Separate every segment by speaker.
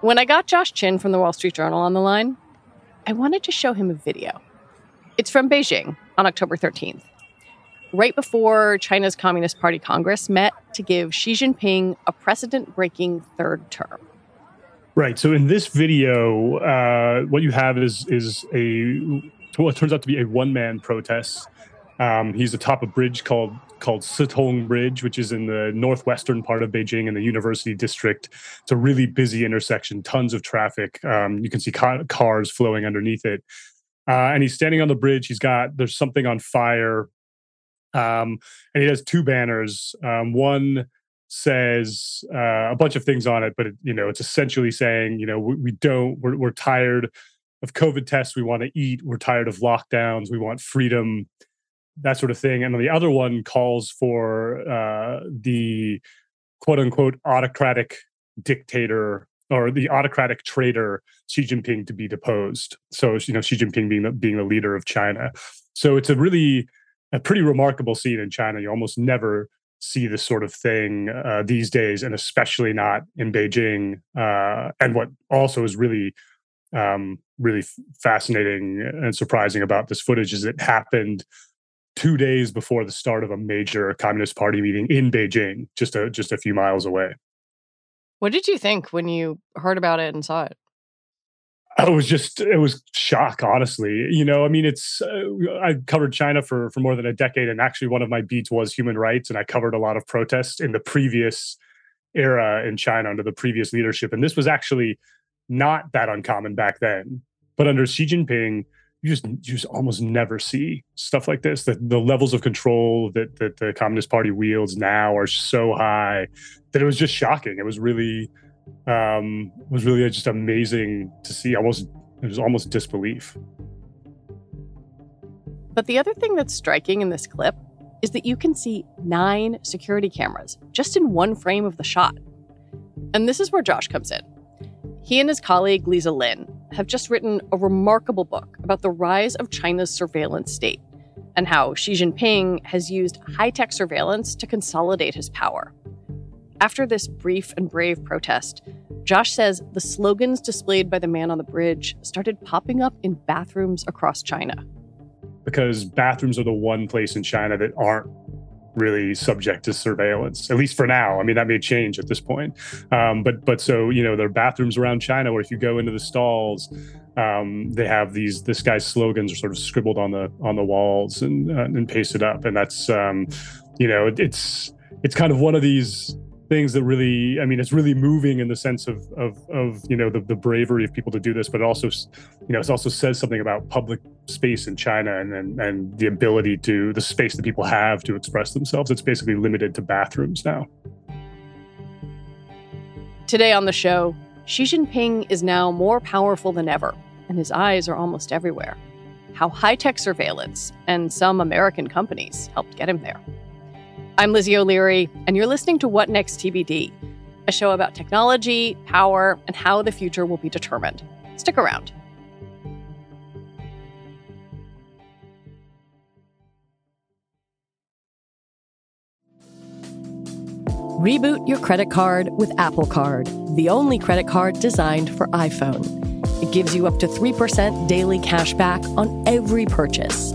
Speaker 1: When I got Josh Chin from the Wall Street Journal on the line, I wanted to show him a video. It's from Beijing on October 13th, right before China's Communist Party Congress met to give Xi Jinping a precedent breaking third term.
Speaker 2: Right. So in this video, uh, what you have is is a what turns out to be a one man protest. Um, he's atop a bridge called called Sitong Bridge, which is in the northwestern part of Beijing in the University District. It's a really busy intersection, tons of traffic. Um, you can see ca- cars flowing underneath it. Uh, and he's standing on the bridge. He's got there's something on fire, um, and he has two banners. Um, one says uh, a bunch of things on it, but it, you know it's essentially saying you know we, we don't we're, we're tired of COVID tests. We want to eat. We're tired of lockdowns. We want freedom that sort of thing. And then the other one calls for uh, the quote unquote autocratic dictator or the autocratic traitor Xi Jinping to be deposed. So you know Xi Jinping being the, being the leader of China. So it's a really a pretty remarkable scene in China. You almost never see this sort of thing uh, these days, and especially not in Beijing. Uh, and what also is really um, really fascinating and surprising about this footage is it happened two days before the start of a major Communist Party meeting in Beijing, just a just a few miles away.
Speaker 1: What did you think when you heard about it and saw it?
Speaker 2: I was just it was shock, honestly. You know, I mean, it's uh, I covered China for for more than a decade, and actually one of my beats was human rights, and I covered a lot of protests in the previous era in China under the previous leadership, and this was actually not that uncommon back then. But under Xi Jinping, you just you just almost never see stuff like this. That the levels of control that that the Communist Party wields now are so high that it was just shocking. It was really um was really just amazing to see. Almost it was almost disbelief.
Speaker 1: But the other thing that's striking in this clip is that you can see nine security cameras just in one frame of the shot. And this is where Josh comes in. He and his colleague Liza Lin have just written a remarkable book about the rise of China's surveillance state and how Xi Jinping has used high tech surveillance to consolidate his power. After this brief and brave protest, Josh says the slogans displayed by the man on the bridge started popping up in bathrooms across China.
Speaker 2: Because bathrooms are the one place in China that aren't really subject to surveillance, at least for now. I mean, that may change at this point. Um, but but so you know, there are bathrooms around China where if you go into the stalls, um, they have these this guy's slogans are sort of scribbled on the on the walls and uh, and pasted up, and that's um, you know, it's it's kind of one of these things that really i mean it's really moving in the sense of of of you know the, the bravery of people to do this but also you know it also says something about public space in china and, and and the ability to the space that people have to express themselves. It's basically limited to bathrooms now.
Speaker 1: Today on the show xi jinping is now more powerful than ever and his eyes are almost everywhere. How high-tech surveillance and some american companies helped get him there I'm Lizzie O'Leary, and you're listening to What Next TBD, a show about technology, power, and how the future will be determined. Stick around. Reboot your credit card with Apple Card, the only credit card designed for iPhone. It gives you up to 3% daily cash back on every purchase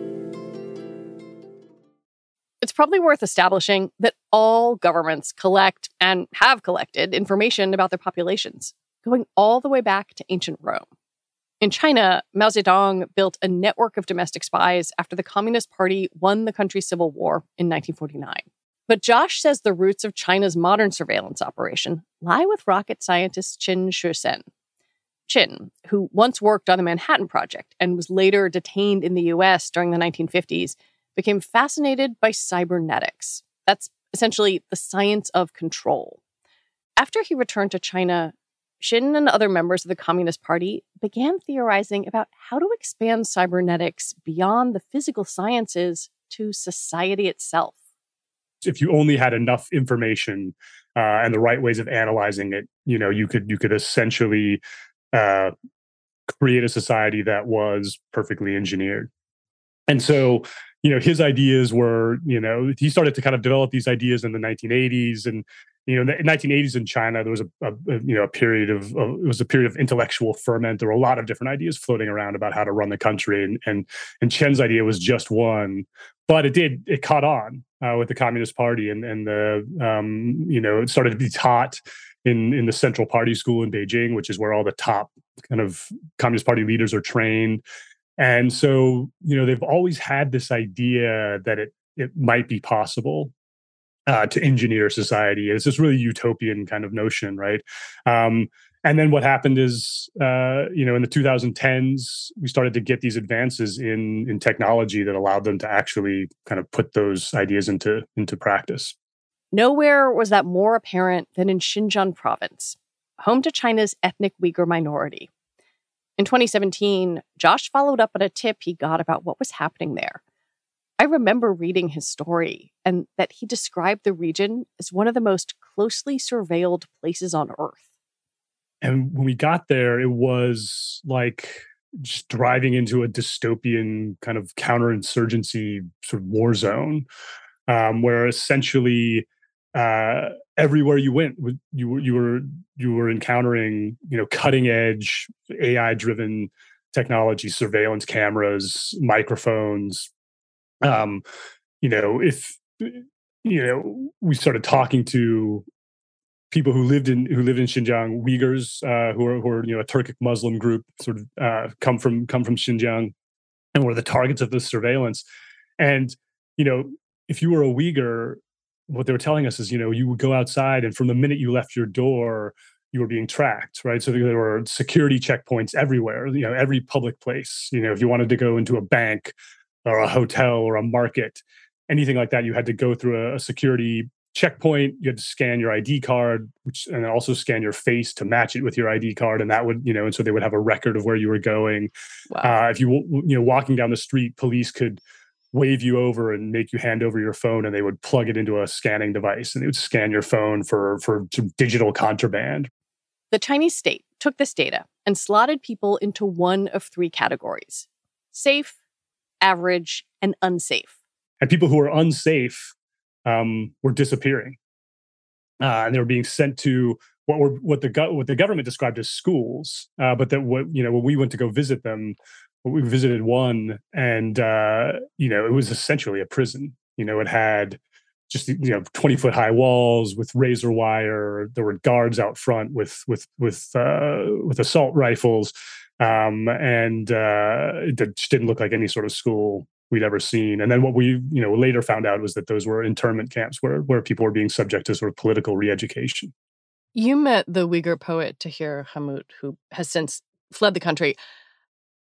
Speaker 1: It's probably worth establishing that all governments collect and have collected information about their populations, going all the way back to ancient Rome. In China, Mao Zedong built a network of domestic spies after the Communist Party won the country's civil war in 1949. But Josh says the roots of China's modern surveillance operation lie with rocket scientist Qian Xuesen. Qian, who once worked on the Manhattan Project and was later detained in the US during the 1950s, became fascinated by cybernetics. That's essentially the science of control. After he returned to China, Qian and other members of the Communist Party began theorizing about how to expand cybernetics beyond the physical sciences to society itself.
Speaker 2: If you only had enough information uh, and the right ways of analyzing it, you know, you could you could essentially uh, create a society that was perfectly engineered. And so, you know, his ideas were, you know, he started to kind of develop these ideas in the 1980s and you know, in the 1980s in China, there was a, a, you know a period of, it was a period of intellectual ferment. There were a lot of different ideas floating around about how to run the country, and and and Qian's idea was just one, but it did it caught on uh, with the Communist Party, and and the um, you know it started to be taught in in the Central Party School in Beijing, which is where all the top kind of Communist Party leaders are trained. And so, you know, they've always had this idea that it it might be possible uh, to engineer society. It's this really utopian kind of notion, right? Um, and then what happened is, uh, you know, in the 2010s, we started to get these advances in in technology that allowed them to actually kind of put those ideas into into practice.
Speaker 1: Nowhere was that more apparent than in Xinjiang province, home to China's ethnic Uyghur minority. In 2017, Josh followed up on a tip he got about what was happening there. I remember reading his story and that he described the region as one of the most closely surveilled places on earth.
Speaker 2: And when we got there, it was like just driving into a dystopian kind of counterinsurgency sort of war zone, um, where essentially uh, everywhere you went, you were you were you were encountering you know cutting edge AI driven technology, surveillance cameras, microphones, um, you know, if you know, we started talking to people who lived in who lived in Xinjiang, Uyghurs uh, who are who are you know a Turkic Muslim group, sort of uh, come from come from Xinjiang, and were the targets of this surveillance. And you know, if you were a Uyghur, what they were telling us is, you know, you would go outside, and from the minute you left your door, you were being tracked, right? So there were security checkpoints everywhere, you know, every public place. You know, if you wanted to go into a bank or a hotel or a market, anything like that, you had to go through a, a security checkpoint. You had to scan your ID card, which and also scan your face to match it with your ID card, and that would you know, and so they would have a record of where you were going. Wow. Uh, if you you know walking down the street, police could wave you over and make you hand over your phone and they would plug it into a scanning device and they would scan your phone for for some digital contraband
Speaker 1: the chinese state took this data and slotted people into one of three categories safe average, and unsafe.
Speaker 2: And people who were unsafe um, were disappearing, uh, and they were being sent to what were what the what the government described as schools. Uh, but that what you know when we went to go visit them, we visited one, and uh, you know it was essentially a prison. You know, it had just you know 20 foot high walls with razor wire there were guards out front with with with uh with assault rifles um, and uh, it just didn't look like any sort of school we'd ever seen. And then what we, you know, later found out was that those were internment camps where where people were being subject to sort of political re-education.
Speaker 1: You met the Uyghur poet Tahir Hamut, who has since fled the country,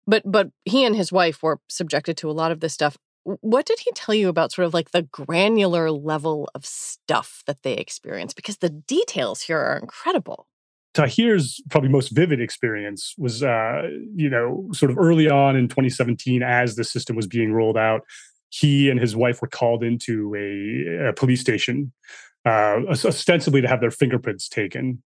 Speaker 1: but but he and his wife were subjected to a lot of this stuff. What did he tell you about sort of like the granular level of stuff that they experience? Because the details here are incredible.
Speaker 2: Tahir's probably most vivid experience was, uh, you know, sort of early on in 2017 as the system was being rolled out. He and his wife were called into a, a police station, uh, ostensibly to have their fingerprints taken,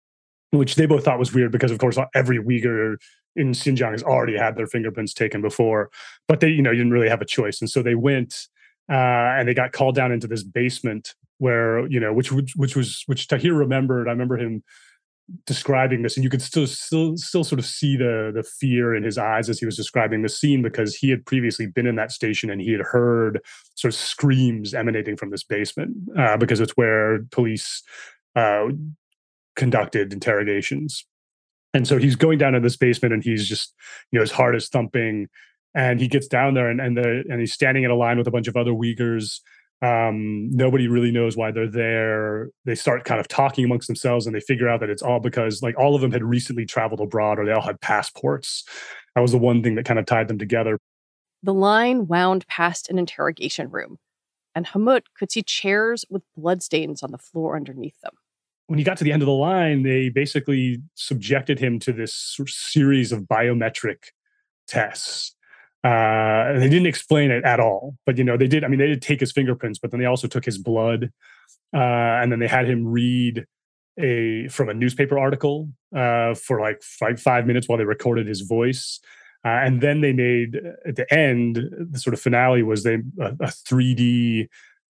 Speaker 2: which they both thought was weird because, of course, every Uyghur in Xinjiang has already had their fingerprints taken before. But they, you know, didn't really have a choice, and so they went uh, and they got called down into this basement where, you know, which which, which was which Tahir remembered. I remember him describing this, and you could still still still sort of see the the fear in his eyes as he was describing the scene because he had previously been in that station and he had heard sort of screams emanating from this basement uh, because it's where police uh, conducted interrogations. And so he's going down in this basement and he's just, you know, his heart is thumping. And he gets down there and and, the, and he's standing in a line with a bunch of other Uyghurs um, nobody really knows why they're there. They start kind of talking amongst themselves and they figure out that it's all because like all of them had recently traveled abroad or they all had passports. That was the one thing that kind of tied them together.
Speaker 1: The line wound past an interrogation room, and Hamut could see chairs with bloodstains on the floor underneath them.
Speaker 2: When he got to the end of the line, they basically subjected him to this series of biometric tests uh, and they didn't explain it at all, but you know they did. I mean, they did take his fingerprints, but then they also took his blood, uh, and then they had him read a from a newspaper article uh, for like five, five minutes while they recorded his voice. Uh, and then they made at the end the sort of finale was they a, a 3D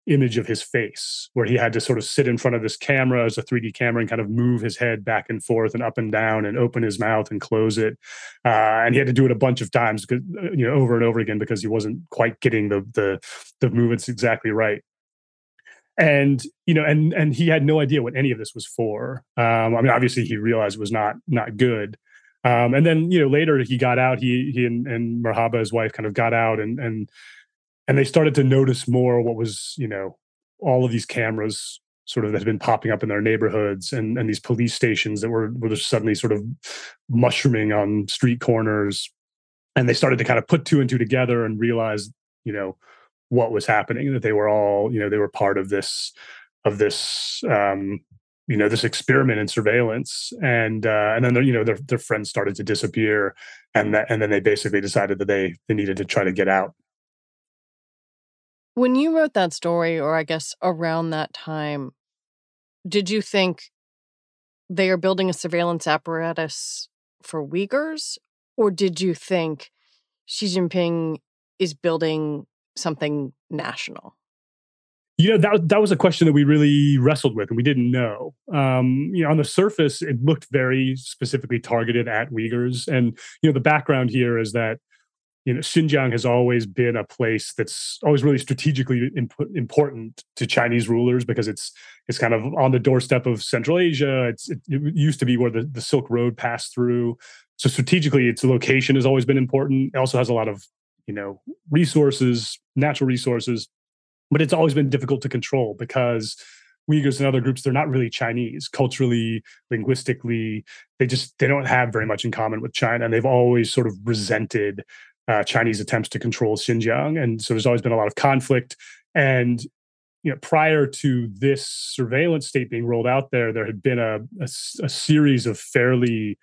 Speaker 2: image of his face where he had to sort of sit in front of this camera as a 3D camera and kind of move his head back and forth and up and down and open his mouth and close it. Uh, and he had to do it a bunch of times, uh, you know, over and over again because he wasn't quite getting the the the movements exactly right. And you know, and and he had no idea what any of this was for. Um, I mean, obviously he realized it was not not good. Um, and then you know later he got out. He he and, and his wife, kind of got out and and and they started to notice more what was you know all of these cameras sort of that had been popping up in their neighborhoods and and these police stations that were were just suddenly sort of mushrooming on street corners. And they started to kind of put two and two together and realize you know what was happening that they were all you know they were part of this of this um you know this experiment in surveillance. And uh and then you know their their friends started to disappear and that and then they basically decided that they they needed to try to get out
Speaker 1: when you wrote that story, or I guess around that time, did you think they are building a surveillance apparatus for Uyghurs? Or did you think Xi Jinping is building something national?
Speaker 2: You know, that, that was a question that we really wrestled with and we didn't know. Um, you know, on the surface, it looked very specifically targeted at Uyghurs. And, you know, the background here is that you know Xinjiang has always been a place that's always really strategically imp- important to Chinese rulers because it's it's kind of on the doorstep of Central Asia. It's it, it used to be where the, the Silk Road passed through. So strategically, its location has always been important. It also has a lot of you know resources, natural resources, but it's always been difficult to control because Uyghurs and other groups, they're not really Chinese culturally, linguistically. They just they don't have very much in common with China, and they've always sort of resented uh, Chinese attempts to control Xinjiang, and so there's always been a lot of conflict. And you know, prior to this surveillance state being rolled out there, there had been a, a, a series of fairly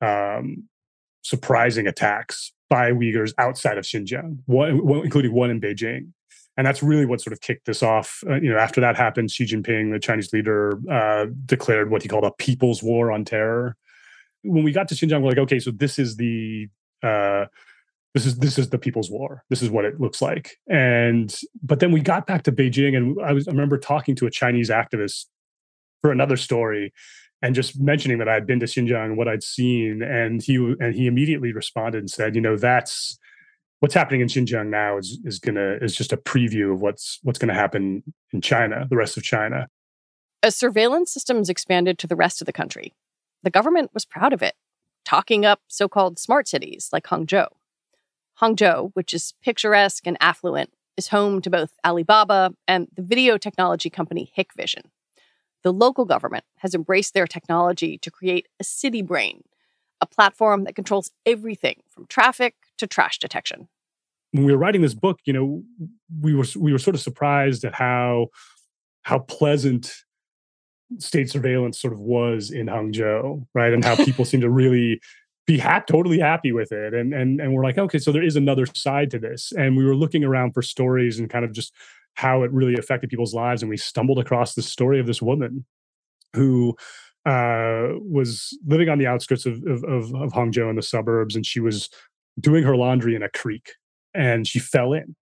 Speaker 2: um, surprising attacks by Uyghurs outside of Xinjiang, one, including one in Beijing. And that's really what sort of kicked this off. Uh, you know, after that happened, Xi Jinping, the Chinese leader, uh, declared what he called a people's war on terror. When we got to Xinjiang, we're like, okay, so this is the uh, this is this is the people's war. This is what it looks like. And but then we got back to beijing and i was i remember talking to a chinese activist for another story and just mentioning that i had been to xinjiang and what i'd seen. And he and he immediately responded and said you know that's what's happening in xinjiang now is is gonna is just a preview of what's what's gonna happen in china the rest of china.
Speaker 1: As surveillance systems expanded to the rest of the country. The government was proud of it talking up so-called smart cities like hangzhou Hangzhou, which is picturesque and affluent, is home to both Alibaba and the video technology company Hikvision. The local government has embraced their technology to create a city brain, a platform that controls everything from traffic to trash detection.
Speaker 2: When we were writing this book, you know, we were we were sort of surprised at how how pleasant state surveillance sort of was in Hangzhou, right? And how people seem to really be happy, totally happy with it. And and and we're like, okay, so there is another side to this. And we were looking around for stories and kind of just how it really affected people's lives. And we stumbled across the story of this woman who uh, was living on the outskirts of, of, of, of Hangzhou in the suburbs, and she was doing her laundry in a creek, and she fell in,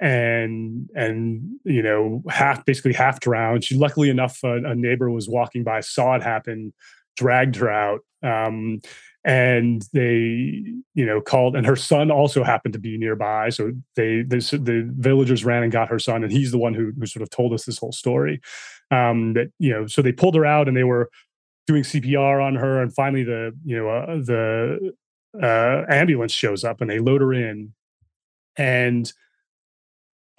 Speaker 2: and and you know half basically half drowned. She luckily enough, a, a neighbor was walking by, saw it happen, dragged her out. Um, and they, you know, called, and her son also happened to be nearby. So they, the villagers ran and got her son, and he's the one who, who sort of told us this whole story. Um, that you know, so they pulled her out, and they were doing CPR on her, and finally the, you know, uh, the uh, ambulance shows up, and they load her in, and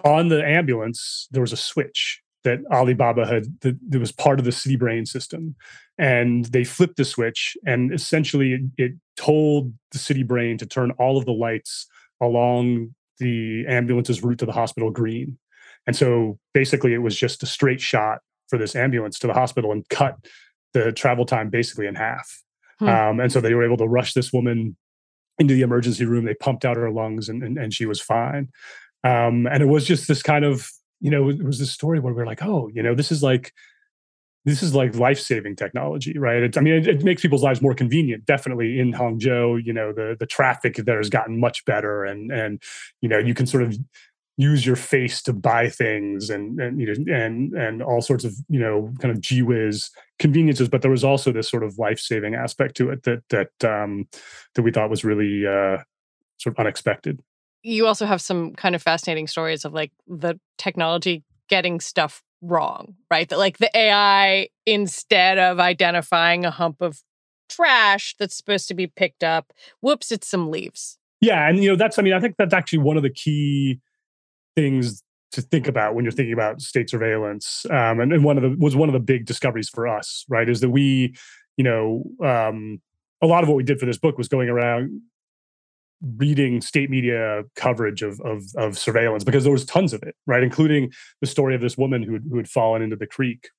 Speaker 2: on the ambulance there was a switch that Alibaba had that, that was part of the City Brain system, and they flipped the switch, and essentially it, told the City Brain to turn all of the lights along the ambulance's route to the hospital green, and so basically it was just a straight shot for this ambulance to the hospital and cut the travel time basically in half. Hmm. Um, and so they were able to rush this woman into the emergency room. They pumped out her lungs, and and, and she was fine. Um, and it was just this kind of you know, it was this story where we are like, oh, you know, this is like this is like life-saving technology, right? It, I mean, it, it, makes people's lives more convenient. Definitely in Hangzhou, you know, the the traffic there has gotten much better, and and you know, you can sort of use your face to buy things and and you know and and all sorts of you know kind of gee whiz conveniences. But there was also this sort of life-saving aspect to it that that um, that we thought was really uh, sort of unexpected
Speaker 3: you also have some kind of fascinating stories of like the technology getting stuff wrong, right? That like the AI, instead of identifying a hump of trash that's supposed to be picked up, whoops, it's some leaves.
Speaker 2: Yeah. And, you know, that's, I mean, I think that's actually one of the key things to think about when you're thinking about state surveillance. Um, and, and one of the was one of the big discoveries for us, right? Is that we, you know, um, a lot of what we did for this book was going around reading state media coverage of, of, of surveillance because there was tons of it, right? Including the story of this woman who, who had fallen into the creek.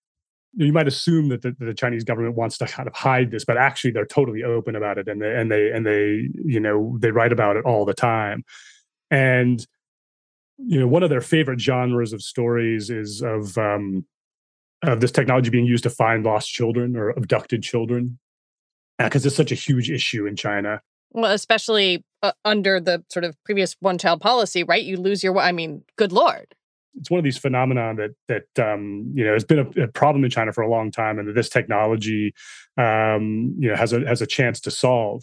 Speaker 2: You might assume that the, the, Chinese government wants to kind of hide this, but actually they're totally open about it, and they and they and they you know they write about it all the time. And you know one of their favorite genres of stories is of um, of this technology being used to find lost children or abducted children because uh, it's such a huge issue in China.
Speaker 3: Well, especially uh, under the sort of previous one child policy, right? You lose your, I mean, good Lord.
Speaker 2: It's one of these phenomena that that um, you know has been a, a, problem in China for a long time, and that this technology, um, you know, has a has a chance to solve.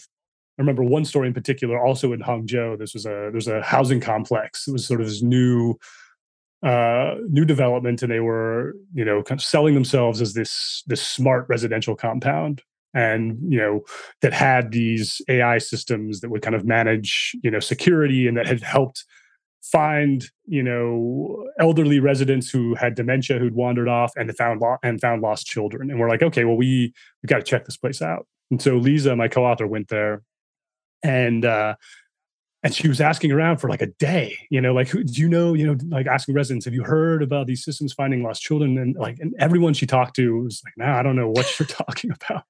Speaker 2: I remember one story in particular, also in Hangzhou. This was a there's a housing complex. It was sort of this new uh, new development, and they were you know kind of selling themselves as this this smart residential compound and you know that had these AI systems that would kind of manage you know security and that had helped find you know elderly residents who had dementia who'd wandered off and found lo- and found lost children. And we're like okay well we we got to check this place out. And so Liza my co-author went there and uh and she was asking around for like a day you know like do you know you know like asking residents have you heard about these systems finding lost children? And like and everyone she talked to was like no nah, i don't know what you're talking about.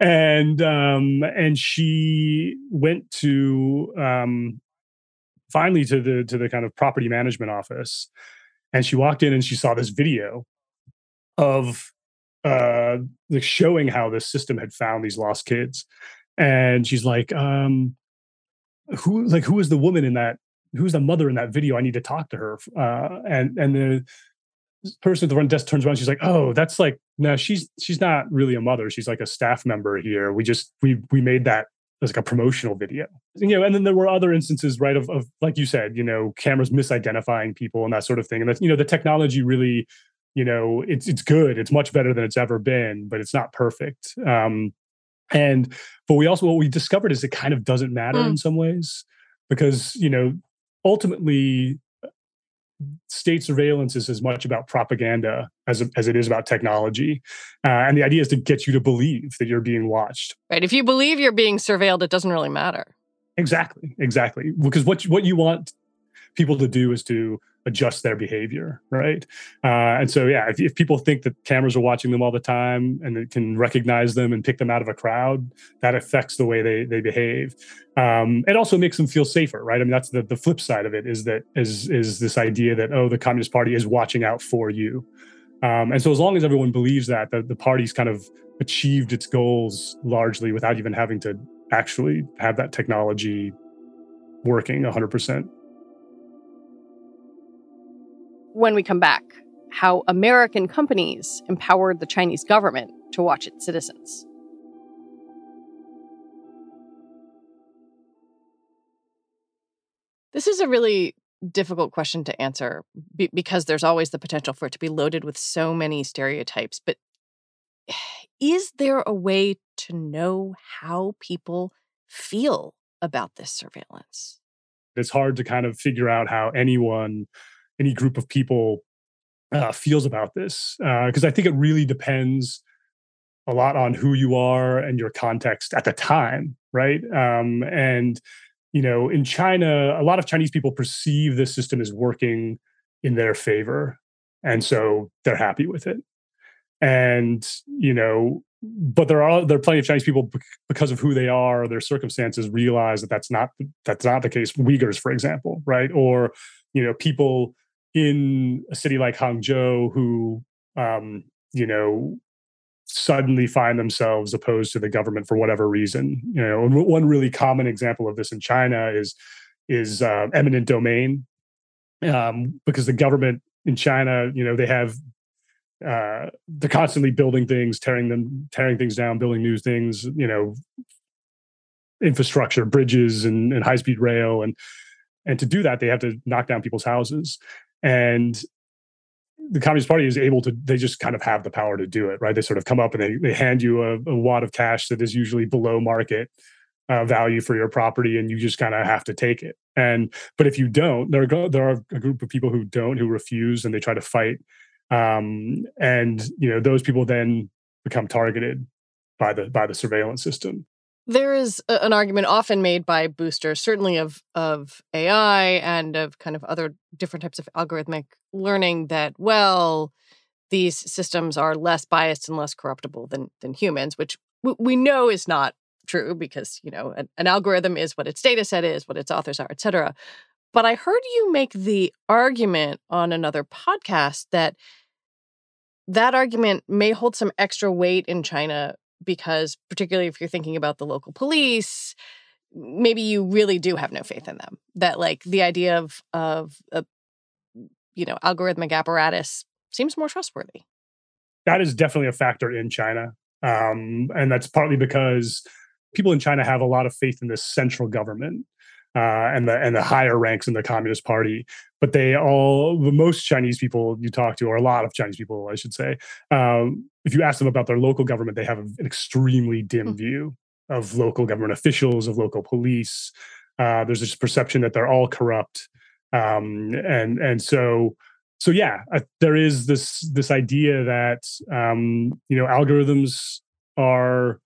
Speaker 2: And um and she went to um finally to the to the kind of property management office and she walked in and she saw this video of uh like showing how this system had found these lost kids. And she's like um who like who is the woman in that who's the mother in that video? I need to talk to her uh and and the person at the front desk turns around she's like oh that's like no she's she's not really a mother. She's like a staff member here. We just we we made that as like a promotional video. You know and then there were other instances right of, of like you said you know cameras misidentifying people and that sort of thing. And that's you know the technology really you know it's it's good. It's much better than it's ever been but it's not perfect. Um and but we also what we discovered is it kind of doesn't matter mm. in some ways because you know ultimately state surveillance is as much about propaganda as, as it is about technology. Uh, and the idea is to get you to believe that you're being watched.
Speaker 3: Right. If you believe you're being surveilled, it doesn't really matter.
Speaker 2: Exactly. Exactly. Because what, what you want people to do is to adjust their behavior, right? Uh, and so, yeah, if, if, people think that cameras are watching them all the time and it can recognize them and pick them out of a crowd, that affects the way they they behave. Um, it also makes them feel safer, right? I mean, that's the the flip side of it is that is is this idea that oh, the Communist Party is watching out for you. Um, and so, as long as everyone believes that, the, the party's kind of achieved its goals largely without even having to actually have that technology working 100%
Speaker 3: when we come back, how American companies empowered the Chinese government to watch its citizens. This is a really difficult question to answer because there's always the potential for it to be loaded with so many stereotypes. But is there a way to know how people feel about this surveillance?
Speaker 2: It's hard to kind of figure out how anyone any group of people uh, feels about this because uh, I think it really depends a lot on who you are and your context at the time, right? Um, and you know, in China, a lot of Chinese people perceive this system as working in their favor, and so they're happy with it. And you know, but there are there are plenty of Chinese people because of who they are their circumstances realize that that's not that's not the case. Uyghurs, for example, right? Or you know, people in a city like Hangzhou who um, you know suddenly find themselves opposed to the government for whatever reason. You know, one really common example of this in China is is uh, eminent domain, um, because the government in China, you know, they have uh, they're constantly building things, tearing them, tearing things down, building new things. You know, infrastructure, bridges, and, and high speed rail, and and to do that, they have to knock down people's houses. And the Communist Party is able to, they just kind of have the power to do it, right? They sort of come up and they, they hand you a, a wad of cash that is usually below market uh, value for your property, and you just kind of have to take it. And but if you don't, there are there are a group of people who don't, who refuse, and they try to fight. Um, and you know those people then become targeted by the by the surveillance system.
Speaker 3: There is a, an argument often made by boosters, certainly of of AI and of kind of other different types of algorithmic learning that well, these systems are less biased and less corruptible than than humans, which w- we know is not true because you know an, an algorithm is what its data set is, what its authors are, et cetera. But I heard you make the argument on another podcast that that argument may hold some extra weight in China because particularly if you're thinking about the local police maybe you really do have no faith in them that like the idea of of a you know algorithmic apparatus seems more trustworthy.
Speaker 2: That is definitely a factor in china um, and that's partly because people in china have a lot of faith in this central government uh, and the and the higher ranks in the Communist Party. But they all, the most Chinese people you talk to, or a lot of Chinese people, I should say, um, if you ask them about their local government, they have an extremely dim mm-hmm. view of local government officials, of local police. Uh, there's this perception that they're all corrupt, um, and and so so yeah, uh, there is this this idea that um, you know algorithms are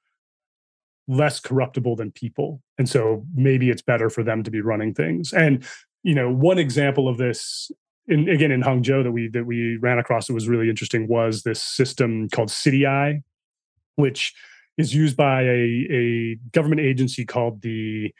Speaker 2: less corruptible than people and so maybe it's better for them to be running things and you know one example of this in, again in Hangzhou that we that we ran across that was really interesting was this system called City Eye, which is used by a, a government agency called the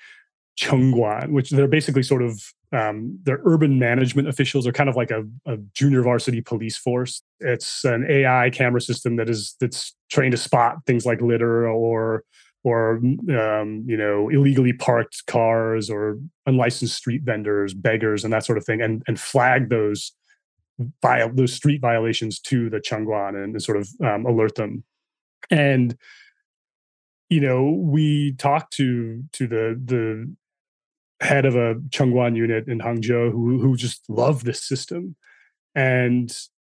Speaker 2: Chengguan, which they're basically sort of um, they're urban management officials. They're kind of like a, a, junior varsity police force. It's an AI camera system that is that's trained to spot things like litter or or um, you know illegally parked cars or unlicensed street vendors, beggars, and that sort of thing, and and flag those viol- those street violations to the Chengguan and, and sort of um, alert them. And you know, we talked to to the the head of a Chengguan unit in Hangzhou who who just loved this system, and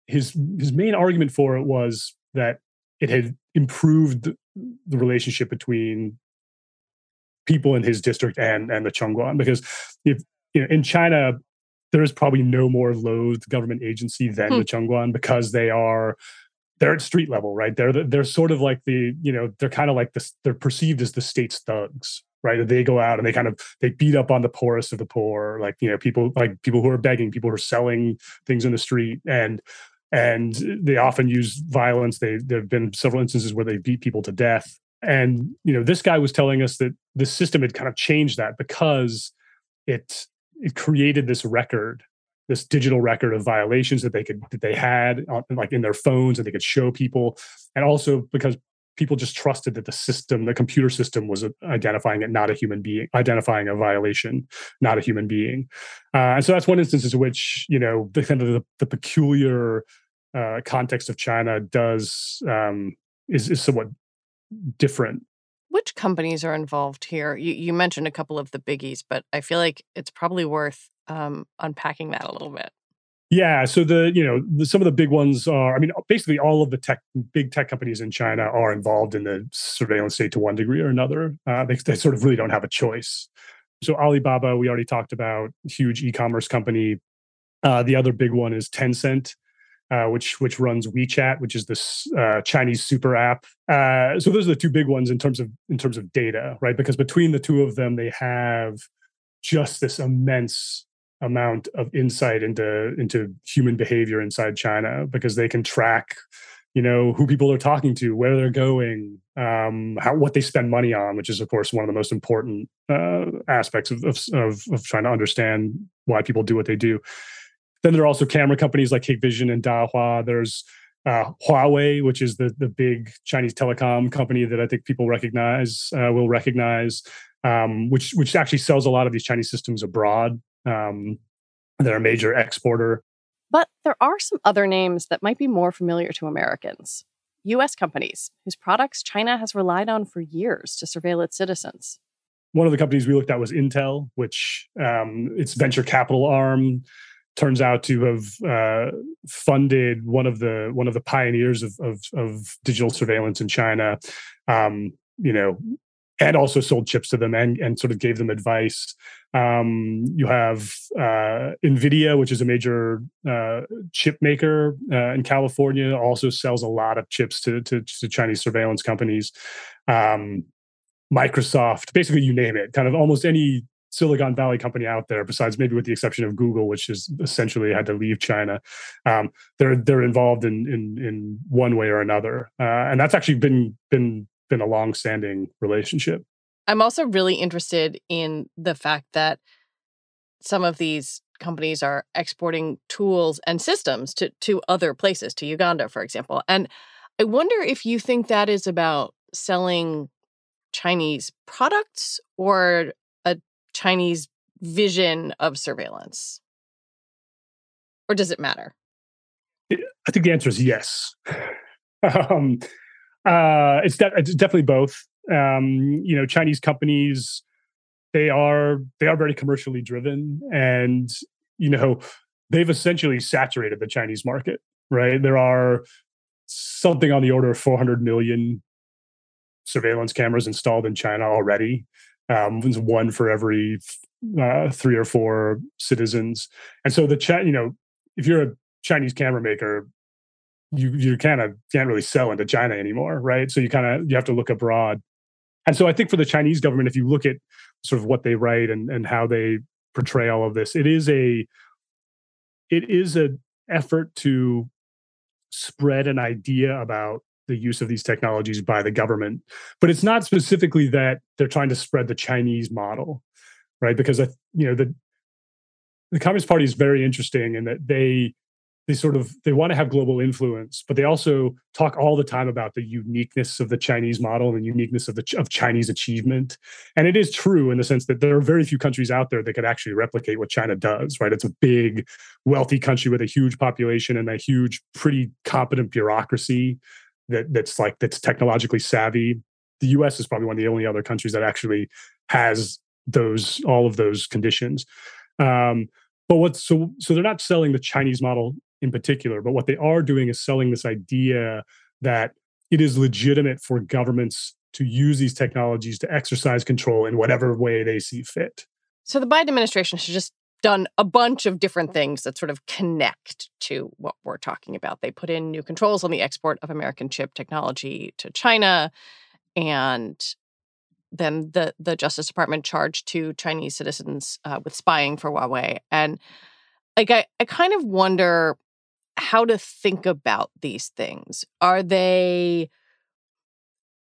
Speaker 2: his his main argument for it was that it had improved the relationship between people in his district and and the Chengguan because if you know in China there is probably no more loathed government agency than hmm. the Chengguan because they are they're at street level right they're the, they're sort of like the you know they're kind of like this they're perceived as the state's thugs right they go out and they kind of they beat up on the poorest of the poor like you know people like people who are begging people who are selling things in the street and and they often use violence. They there have been several instances where they beat people to death. And you know, this guy was telling us that the system had kind of changed that because it it created this record, this digital record of violations that they could that they had on, like in their phones and they could show people, and also because people just trusted that the system, the computer system, was identifying it, not a human being, identifying a violation, not a human being. Uh, and so that's one instance in which you know the kind of the, the peculiar uh, context of China does um, is, is somewhat different
Speaker 3: which companies are involved here? You, you mentioned a couple of the biggies, but I feel like it's probably worth um, unpacking that a little bit.
Speaker 2: Yeah, so the you know the, some of the big ones are I mean basically all of the tech big tech companies in China are involved in the surveillance state to one degree or another. Uh, they, they sort of really don't have a choice. So Alibaba, we already talked about, huge e-commerce company. Uh, the other big one is Tencent, uh, which which runs WeChat, which is this uh, Chinese super app. Uh, so those are the two big ones in terms of in terms of data, right? Because between the two of them, they have just this immense amount of insight into into human behavior inside China because they can track, you know, who people are talking to, where they're going, um, how what they spend money on, which is of course one of the most important uh, aspects of, of, of of trying to understand why people do what they do. Then there are also camera companies like Hikvision and Dahua. There's uh, Huawei, which is the the big Chinese telecom company that I think people recognize uh, will recognize, um, which which actually sells a lot of these Chinese systems abroad. Um, they're a major exporter.
Speaker 1: But there are some other names that might be more familiar to Americans. US companies whose products China has relied on for years to surveil its citizens.
Speaker 2: One of the companies we looked at was Intel, which um, its venture capital arm turns out to have uh, funded one of the one of the pioneers of of, of digital surveillance in China. Um, you know, and also sold chips to them and, and sort of gave them advice. Um, you have uh, NVIDIA, which is a major uh, chip maker uh, in California, also sells a lot of chips to, to, to Chinese surveillance companies. Um, Microsoft, basically, you name it, kind of almost any Silicon Valley company out there, besides maybe with the exception of Google, which is essentially had to leave China. Um, they're they're involved in in in one way or another, uh, and that's actually been been been a long-standing relationship.
Speaker 3: I'm also really interested in the fact that some of these companies are exporting tools and systems to to other places, to Uganda, for example. And I wonder if you think that is about selling Chinese products or Chinese vision of surveillance? Or does it matter?
Speaker 2: I think the answer is yes. um, uh, it's, de- it's definitely both. Um, you know, Chinese companies they are they are very commercially driven, and you know they've essentially saturated the Chinese market. Right, there are something on the order of 400 million surveillance cameras installed in China already. Um, one for every uh, three or four citizens, and so the chat. You know, if you're a Chinese camera maker, you you kind of can't really sell into China anymore, right? So you kind of you have to look abroad. And so I think for the Chinese government, if you look at sort of what they write and and how they portray all of this, it is a it is an effort to spread an idea about the use of these technologies by the government, but it's not specifically that they're trying to spread the Chinese model, right? Because you know the the Communist Party is very interesting in that they they sort of they want to have global influence but they also talk all the time about the uniqueness of the chinese model and the uniqueness of the of chinese achievement. And it is true in the sense that there are very few countries out there that could actually replicate what china does right? It's a big wealthy country with a huge population and a huge pretty competent bureaucracy that that's like that's technologically savvy the us is probably one of the only other countries that actually has those all of those conditions um, but what's so so they're not selling the chinese model in particular. But what they are doing is selling this idea that it is legitimate for governments to use these technologies to exercise control in whatever way they see fit.
Speaker 3: So the Biden administration has just done a bunch of different things that sort of connect to what we're talking about. They put in new controls on the export of American chip technology to China and then the the Justice Department charged two Chinese citizens uh, with spying for Huawei. And like I, I kind of wonder how to think about these things. Are they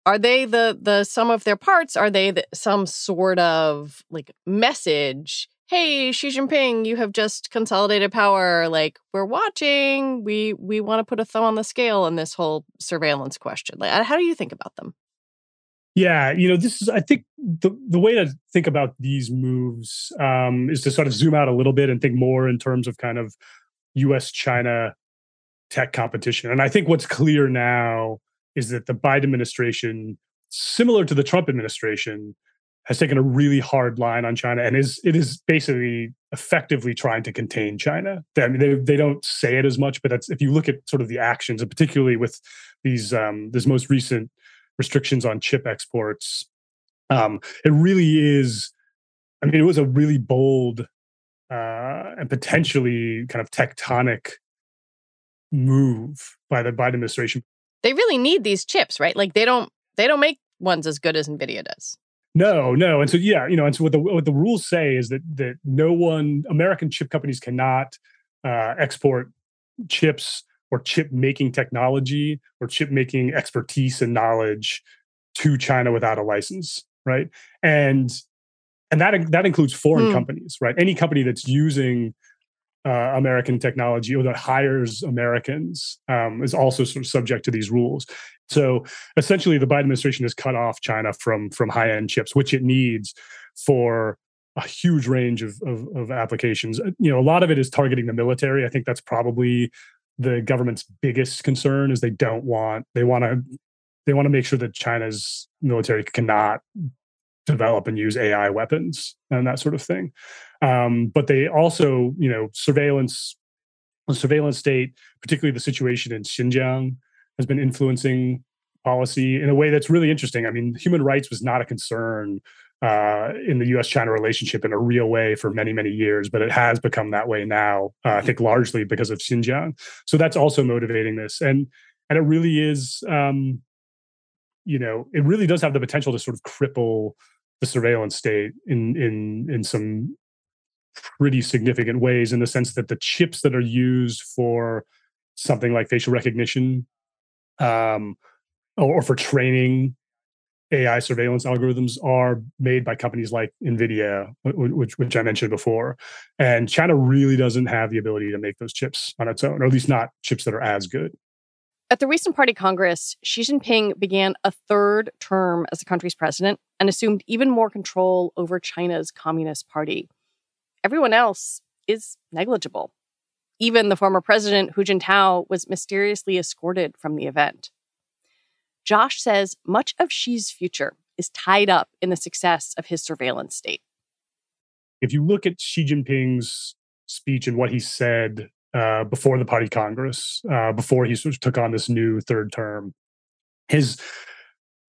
Speaker 3: are they the the sum of their parts? Are they the, some sort of like message? Hey, Xi Jinping, you have just consolidated power. Like we're watching. We we want to put a thumb on the scale in this whole surveillance question. Like, how do you think about them?
Speaker 2: Yeah, you know, this is I think the the way to think about these moves um, is to sort of zoom out a little bit and think more in terms of kind of US China tech competition. And I think what's clear now is that the Biden administration similar to the Trump administration, has taken a really hard line on China and is it is basically effectively trying to contain China. They, I mean, they, they don't say it as much, but that's if you look at sort of the actions, and particularly with these um, this most recent restrictions on chip exports, um, it really is. I mean, it was a really bold uh, and potentially kind of tectonic move by the Biden administration.
Speaker 3: They really need these chips, right? Like they don't they don't make ones as good as Nvidia does.
Speaker 2: No, no, and so yeah, you know, and so what the what the rules say is that that no one American chip companies cannot uh, export chips or chip making technology or chip making expertise and knowledge to China without a license, right? And and that that includes foreign mm. companies, right? Any company that's using uh, American technology or that hires Americans um, is also sort of subject to these rules. So essentially, the Biden administration has cut off China from from high end chips, which it needs for a huge range of, of, of applications. Uh, you know, a lot of it is targeting the military. I think that's probably the government's biggest concern is they don't want they want to they want to make sure that China's military cannot develop and use AI weapons and that sort of thing. Um, but they also, you know, surveillance, surveillance state, particularly the situation in Xinjiang, has been influencing policy in a way that's really interesting. I mean, human rights was not a concern uh, in the U.S.-China relationship in a real way for many, many years, but it has become that way now. Uh, I think largely because of Xinjiang. So that's also motivating this, and and it really is, um, you know, it really does have the potential to sort of cripple the surveillance state in in in some pretty significant ways in the sense that the chips that are used for something like facial recognition um, or, or for training AI surveillance algorithms are made by companies like NVIDIA, which, which I mentioned before. And China really doesn't have the ability to make those chips on its own, or at least not chips that are as good.
Speaker 1: At the recent party congress, Xi Jinping began a third term as the country's president and assumed even more control over China's Communist Party. Everyone else is negligible. Even the former president, Hu Jintao, was mysteriously escorted from the event. Josh says much of Xi's future is tied up in the success of his surveillance state.
Speaker 2: If you look at Xi Jinping's speech and what he said uh, before the party congress, uh, before he sort of took on this new third term. His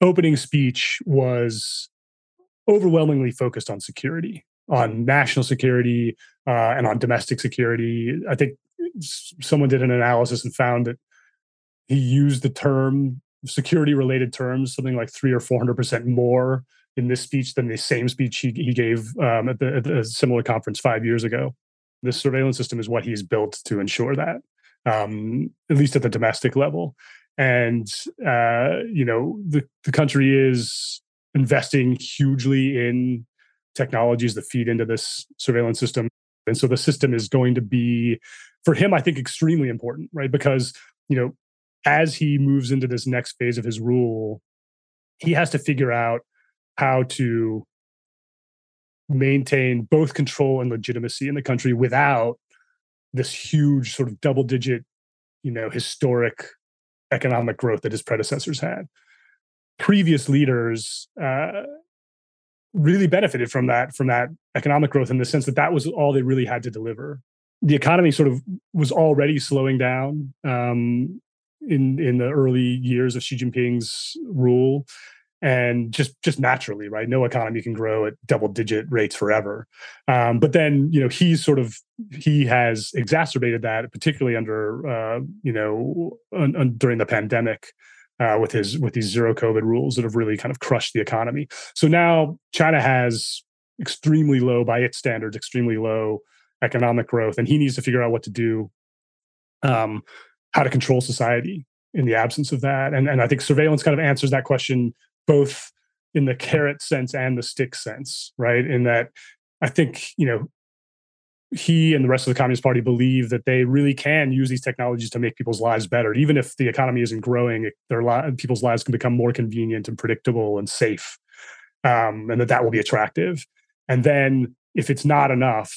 Speaker 2: opening speech was overwhelmingly focused on security, on national security, uh, and on domestic security. I think someone did an analysis and found that he used the term security related terms something like three or four hundred percent more in this speech than the same speech he, he gave um, at, the, at a similar conference five years ago. This surveillance system is what he's built to ensure that, um, at least at the domestic level. And uh, you know, the the country is investing hugely in technologies that feed into this surveillance system, and so the system is going to be, for him, I think, extremely important, right? Because you know, as he moves into this next phase of his rule, he has to figure out how to maintain both control and legitimacy in the country without this huge sort of double digit you know historic economic growth that his predecessors had previous leaders uh, really benefited from that from that economic growth in the sense that that was all they really had to deliver. The economy sort of was already slowing down um, in in the early years of Xi Jinping's rule, and just just naturally right? No economy can grow at double digit rates forever. Um, but then you know he's sort of he has exacerbated that particularly under uh, you know un, un, during the pandemic uh, with his with these zero covid rules that have really kind of crushed the economy so now china has extremely low by its standards extremely low economic growth and he needs to figure out what to do um, how to control society in the absence of that and and i think surveillance kind of answers that question both in the carrot sense and the stick sense, right? In that I think, you know, he and the rest of the Communist Party believe that they really can use these technologies to make people's lives better. Even if the economy isn't growing, their li- people's lives can become more convenient and predictable and safe, um, and that that will be attractive. And then, if it's not enough,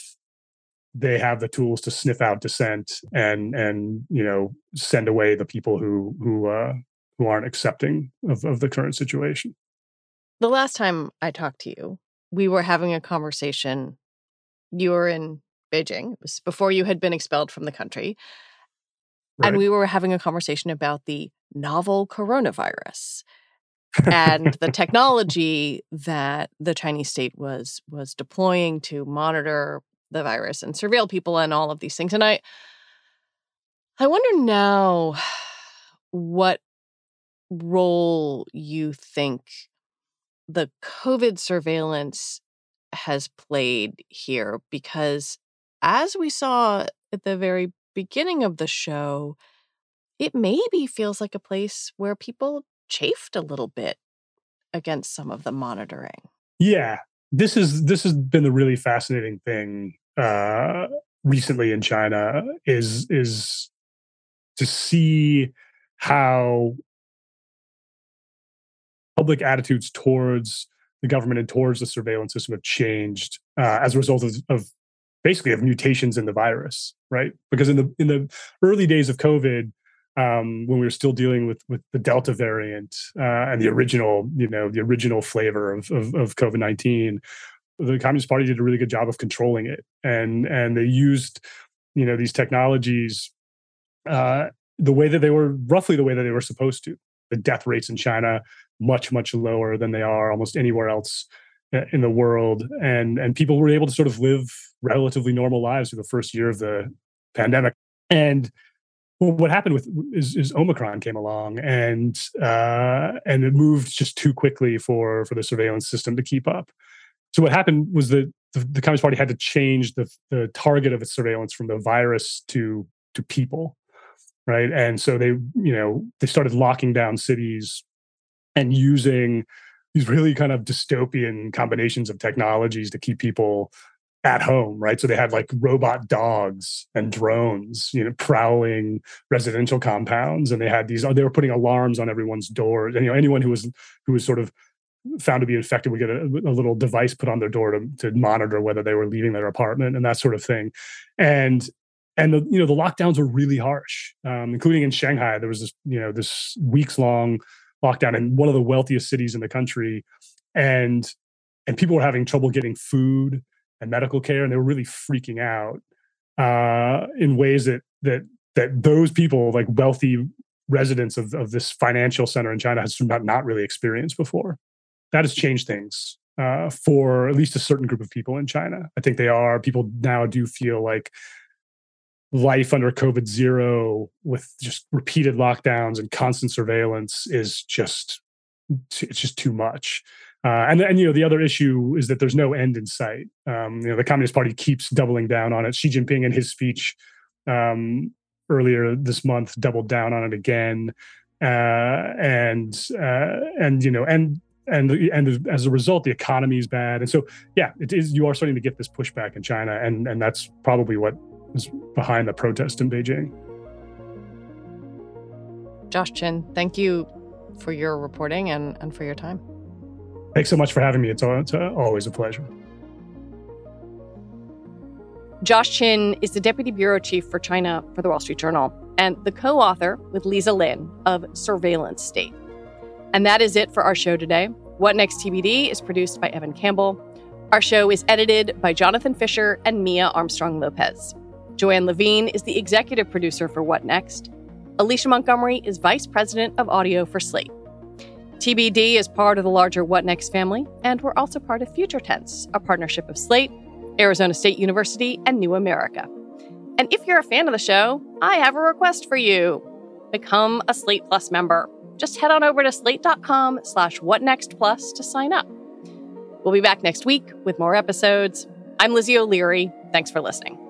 Speaker 2: they have the tools to sniff out dissent and and you know send away the people who who uh, who aren't accepting of, of the current situation.
Speaker 3: The last time I talked to you, we were having a conversation. You were in Beijing. It was before you had been expelled from the country. Right. And we were having a conversation about the novel coronavirus and the technology that the Chinese state was was deploying to monitor the virus and surveil people and all of these things. And I I wonder now what role you think the COVID surveillance has played here because as we saw at the very beginning of the show, it maybe feels like a place where people chafed a little bit against some of the monitoring.
Speaker 2: Yeah. This is this has been the really fascinating thing uh recently in China is is to see how public attitudes towards the government and towards the surveillance system have changed uh, as a result of, of basically of mutations in the virus, right? Because in the in the early days of COVID, um, when we were still dealing with with the Delta variant uh, and the original, you know, the original flavor of of, of COVID nineteen, the Communist Party did a really good job of controlling it, and and they used, you know, these technologies uh, the way that they were roughly the way that they were supposed to. The death rates in China much much lower than they are almost anywhere else uh, in the world and and people were able to sort of live relatively normal lives for the first year of the pandemic and what happened with is, is, Omicron came along and uh, and it moved just too quickly for for the surveillance system to keep up. So what happened was that the, the Communist Party had to change the the target of its surveillance from the virus to to people, right? And so they you know they started locking down cities and using these really kind of dystopian combinations of technologies to keep people at home, right? So they had like robot dogs and drones, you know, prowling residential compounds, and they had these. They were putting alarms on everyone's doors, and you know, anyone who was who was sort of found to be infected would get a, a little device put on their door to, to monitor whether they were leaving their apartment and that sort of thing. And and the you know the lockdowns were really harsh, um, including in Shanghai. There was this you know this weeks long lockdown in one of the wealthiest cities in the country, and and people were having trouble getting food and medical care, and they were really freaking out uh, in ways that that that those people, like wealthy residents of, of this financial center in China, has not, not really experienced before. That has changed things uh, for at least a certain group of people in China. I think they are people now do feel like life under COVID zero with just repeated lockdowns and constant surveillance is just it's just too much. Uh, and and you know the other issue is that there's no end in sight. Um, you know the Communist Party keeps doubling down on it. Xi Jinping in his speech um, earlier this month doubled down on it again, uh, and uh, and you know and and and as a result the economy is bad. And so yeah, it is. You are starting to get this pushback in China, and and that's probably what is behind the protest in Beijing.
Speaker 3: Josh Chin, thank you for your reporting and, and for your time.
Speaker 2: Thanks so much for having me. It's, it's uh, always a pleasure.
Speaker 3: Josh Chin is the deputy bureau chief for China for the Wall Street Journal and the co author with Liza Lin of Surveillance State. And that is it for our show today. What Next TBD is produced by Evan Campbell. Our show is edited by Jonathan Fisher and Mia Armstrong Lopez. Joanne Levine is the executive producer for What Next. Alicia Montgomery is vice president of audio for Slate. TBD is part of the larger What Next family, and we're also part of Future Tense, a partnership of Slate, Arizona State University, and New America. And if you're a fan of the show, I have a request for you. Become a Slate Plus member. Just head on over to slate.com slash whatnextplus to sign up. We'll be back next week with more episodes. I'm Lizzie O'Leary. Thanks for listening.